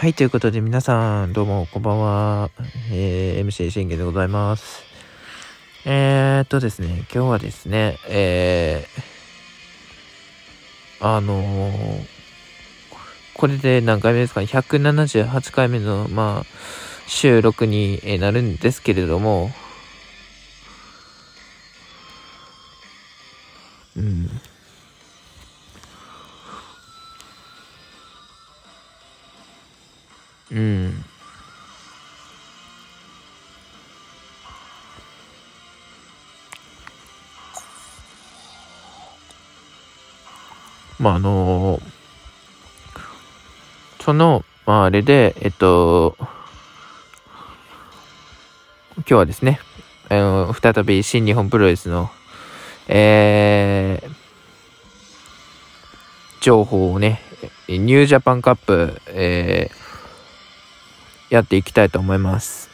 はい、ということで皆さん、どうも、こんばんは。えー、MC 信玄でございます。えー、っとですね、今日はですね、えー、あのー、これで何回目ですか、178回目の、まあ、収録になるんですけれども、うん。うん。まあ、あのー、その、まあ、あれで、えっと、今日はですね、あの再び新日本プロレスの、えー、情報をね、ニュージャパンカップ、えー、やっていきたいと思います。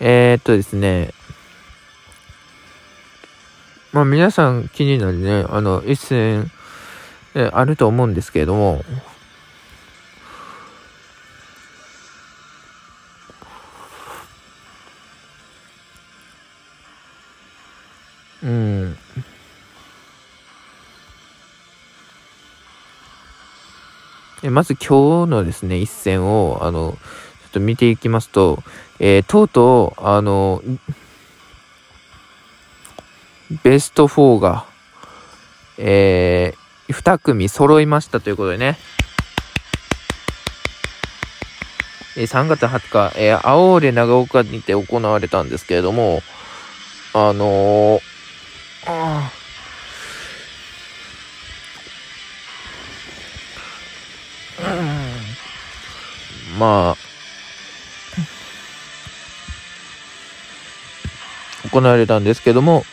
えー、っとですね、まあ皆さん気になるね、あの、一戦、えあると思うんですけれども、うん。まず今日のですね、一戦を、あの、ちょっと見ていきますと、えー、とうとう、あの、ベスト4が、えー、2組揃いましたということでね。えー、3月20日、えー、青俺長岡にて行われたんですけれども、あのー、あまあ、行われたんですけども、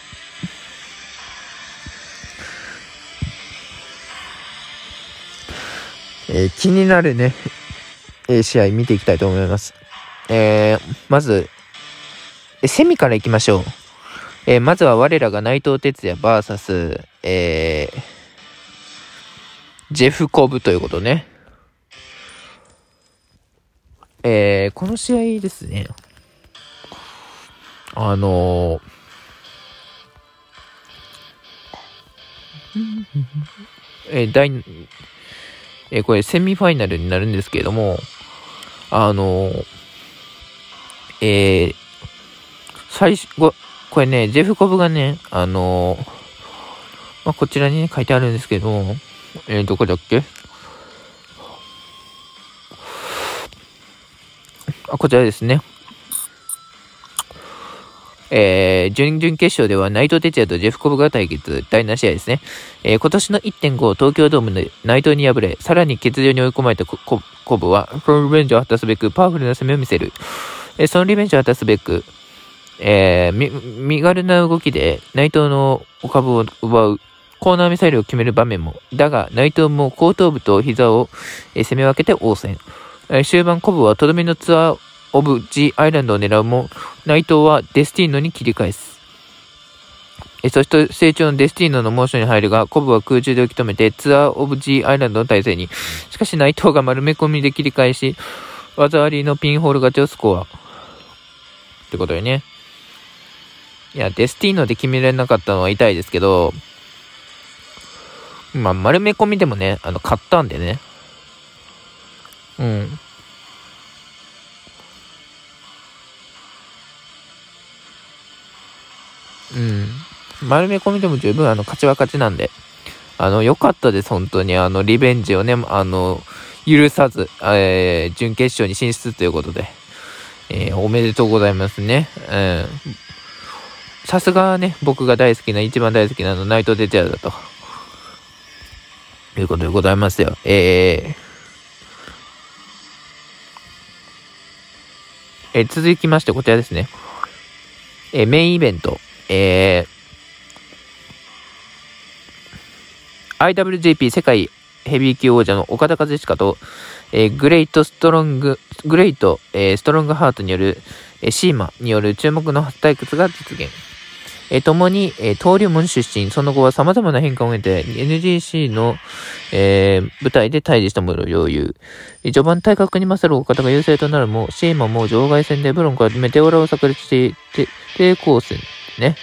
えー、気になるね、えー、試合見ていきたいと思います。えー、まず、えセミからいきましょう。えまずは我らが内藤哲也 VS、えジェフコブということね。えー、この試合ですね、あのー、えー、第、えー、これセミファイナルになるんですけれども、あのー、えー、最初、これね、ジェフコブがね、あのー、まあ、こちらに、ね、書いてあるんですけどえー、どこだっけ？こちらですね。えー、準々決勝では内藤哲也とジェフコブが対決、第7試合ですね。えー、今年の1.5東京ドームの内藤に敗れ、さらに欠場に追い込まれたコブは、そのリベンジを果たすべくパワフルな攻めを見せる。えー、そのリベンジを果たすべく、えー、身軽な動きで内藤のお株を奪うコーナーミサイルを決める場面も。だが、内藤も後頭部と膝を、えー、攻め分けて応戦。え終盤コブはとどめのツアーオブ・ジ・アイランドを狙うも、内藤はデスティーノに切り返す。えそして成長のデスティーノのモーションに入るが、コブは空中で受け止めてツアーオブ・ジ・アイランドの体制に。しかし内藤が丸め込みで切り返し、技ありのピンホール勝ちをスコア。ってことよね。いや、デスティーノで決められなかったのは痛いですけど、まあ、丸め込みでもね、あの、買ったんでね。うん。うん。丸め込みでも十分、あの、勝ちは勝ちなんで。あの、良かったです、本当に。あの、リベンジをね、あの、許さず、えー、準決勝に進出ということで。えー、おめでとうございますね。うん。さすがね、僕が大好きな、一番大好きなの、内藤哲也だと。いうことでございますよ。えー、え、続きまして、こちらですね。え、メインイベント。えー、IWGP 世界ヘビー級王者の岡田和親と、えー、グレイトストロング、グレイト、えー、ストロングハートによる、えー、シーマによる注目の初対決が実現。えー、共に、えー、登竜門出身、その後は様々な変化を経て、NGC の、えー、舞台で対峙したものを言う。序盤体格に勝るお方が優勢となるも、シーマも場外戦でブロンからメテオラを炸裂して、抵抗戦ね。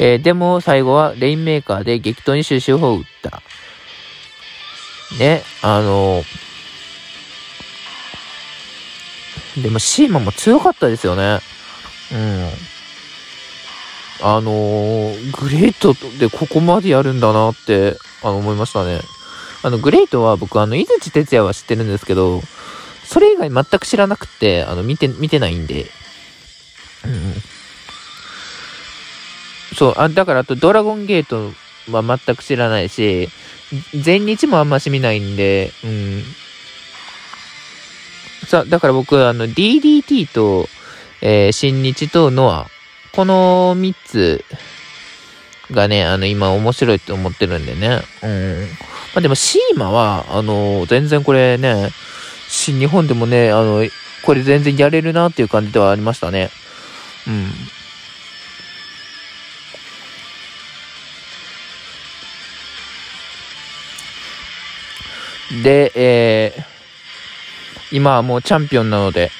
えー、でも最後はレインメーカーで激闘に終止符を打った。ね、あのー、でもシーマも強かったですよね。うん。あのー、グレートでここまでやるんだなって、あの、思いましたね。あの、グレートは僕、あの、井口哲也は知ってるんですけど、それ以外全く知らなくて、あの、見て、見てないんで。うん。そう、あ、だからあとドラゴンゲートは全く知らないし、全日もあんまし見ないんで、うん。さ、だから僕、あの、DDT と、えー、新日とノア、この3つがね、あの、今面白いって思ってるんでね。うん。まあでも、シーマは、あの、全然これね、新日本でもね、あの、これ全然やれるなっていう感じではありましたね。うん。で、えー、今はもうチャンピオンなので、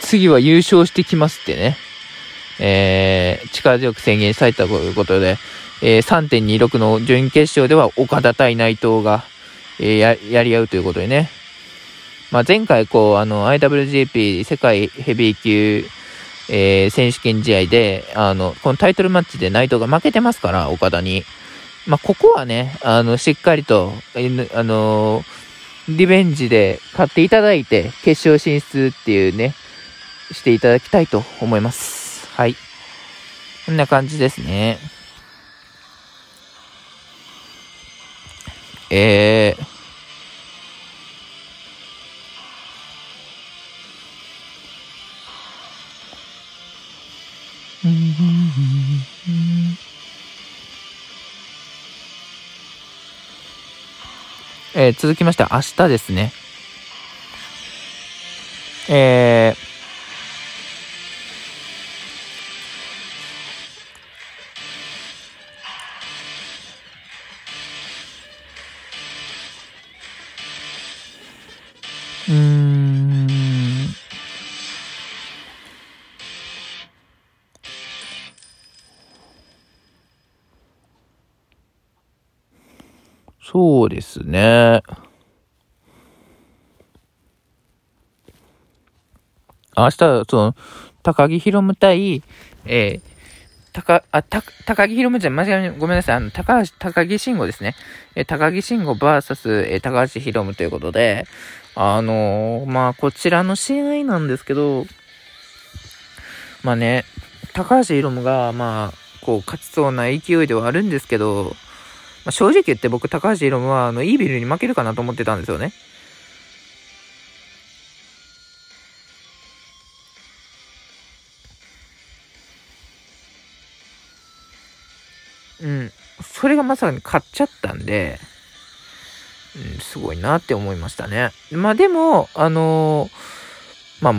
次は優勝してきますってね、えー、力強く宣言されたということで、えー、3.26の準決勝では岡田対内藤が、えー、や、やり合うということでね。まあ、前回こう、あの、IWGP 世界ヘビー級、えー、選手権試合で、あの、このタイトルマッチで内藤が負けてますから、岡田に。まあ、ここはね、あの、しっかりと、あのリベンジで勝っていただいて、決勝進出っていうね、していただきたいと思います。はい。こんな感じですね。えー、えー、続きまして明日ですね。えー、うん。そうですね。明日、その、高木宏夢対、えー、高、あ、た、高木宏夢じゃ、間違いごめんなさい。あの、高橋、高木慎吾ですね。え、高木慎吾 VS、え、高橋宏夢ということで、あのー、まあ、こちらの試合なんですけど、まあね、高橋宏夢が、まあ、こう、勝ちそうな勢いではあるんですけど、まあ、正直言って僕、高橋宏夢は、あの、イービルに負けるかなと思ってたんですよね。それがまさに勝っちゃったんで、うん、すごいなって思いましたね。まあでも、あのー、まあ、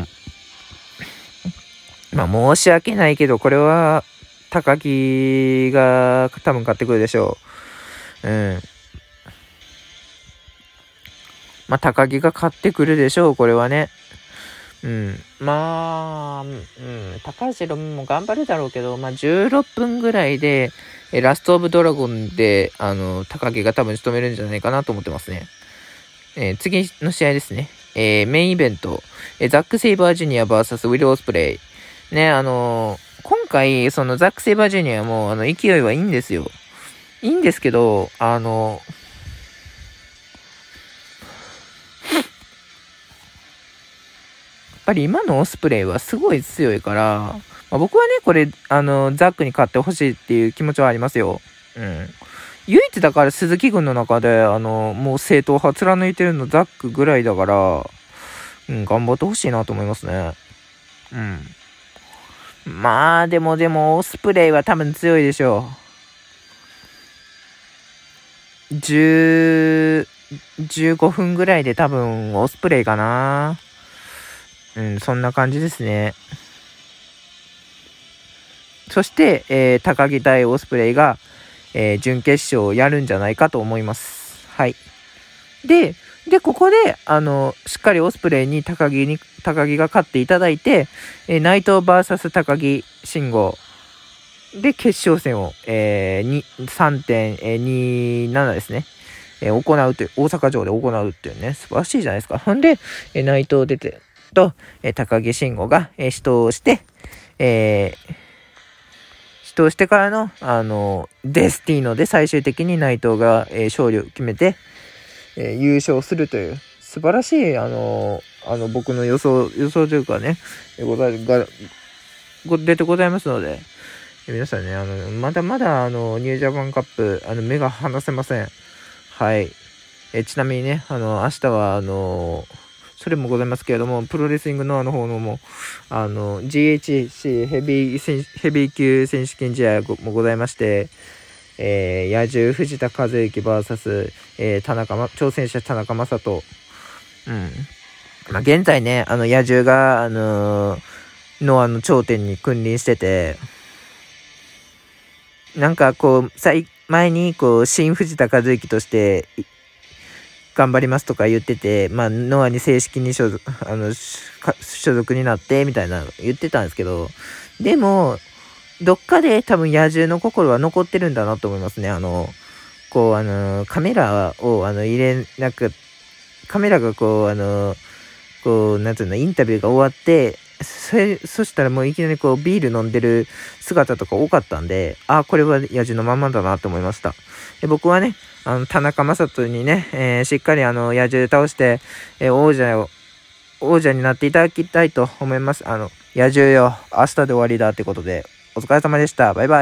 まあ申し訳ないけど、これは、高木が多分買ってくるでしょう。うん。まあ、高木が買ってくるでしょう、これはね。うん。まあ、うん、高橋ロムも頑張るだろうけど、まあ、16分ぐらいで、えラストオブドラゴンで、あの、高木が多分仕留めるんじゃないかなと思ってますね。えー、次の試合ですね。えー、メインイベント。えザック・セイバージュニア VS ウィル・オスプレイ。ね、あの今回、そのザック・セイバージュニアも、あの、勢いはいいんですよ。いいんですけど、あのやっぱり今のオスプレイはすごい強いから、まあ、僕はね、これ、あの、ザックに勝ってほしいっていう気持ちはありますよ。うん。唯一だから鈴木軍の中で、あの、もう正統派貫いてるのザックぐらいだから、うん、頑張ってほしいなと思いますね。うん。まあ、でもでも、オスプレイは多分強いでしょう。10、15分ぐらいで多分オスプレイかな。うん、そんな感じですね。そして、えー高木対オスプレイが、えー準決勝をやるんじゃないかと思います。はい。で、で、ここで、あの、しっかりオスプレイに高木に、高木が勝っていただいて、えー内藤 VS 高木慎吾で決勝戦を、えー、に3.27ですね。えー行うという、大阪城で行うっていうね、素晴らしいじゃないですか。ほんで、えー内藤出て、と、えー高木慎吾が、えー、死闘して、えー、死闘してからの、あの、デスティーノで最終的に内藤が、えー勝利を決めて、えー優勝するという、素晴らしい、あの、あの、僕の予想、予想というかね、えーございが、ご出てございますので、皆さんね、あの、まだまだ、あの、ニュージャパンカップ、あの、目が離せません。はい。えーちなみにね、あの、明日は、あの、それもございますけれども、プロレスリングノアの方のも、あの、GHC ヘビーヘビー級選手権試合もございまして、えー、野獣藤田和之 VS、えー、田中、ま、挑戦者田中正人。うん。まあ、現在ね、あの、野獣が、あのーノアの頂点に君臨してて、なんかこう、最、前に、こう、新藤田和之として、頑張りますとか言ってて、まあ、ノアに正式に所属、あの、所属になって、みたいな言ってたんですけど、でも、どっかで多分野獣の心は残ってるんだなと思いますね。あの、こう、あの、カメラを、あの、入れなく、カメラがこう、あの、こう、なんていうの、インタビューが終わって、そ、したらもういきなりこう、ビール飲んでる姿とか多かったんで、あ、これは野獣のまんまだなと思いました。で僕はね、あの、田中正人にね、えーしっかりあの、野獣で倒して、えー王者を、王者になっていただきたいと思います。あの、野獣よ、明日で終わりだってことで、お疲れ様でした。バイバイ。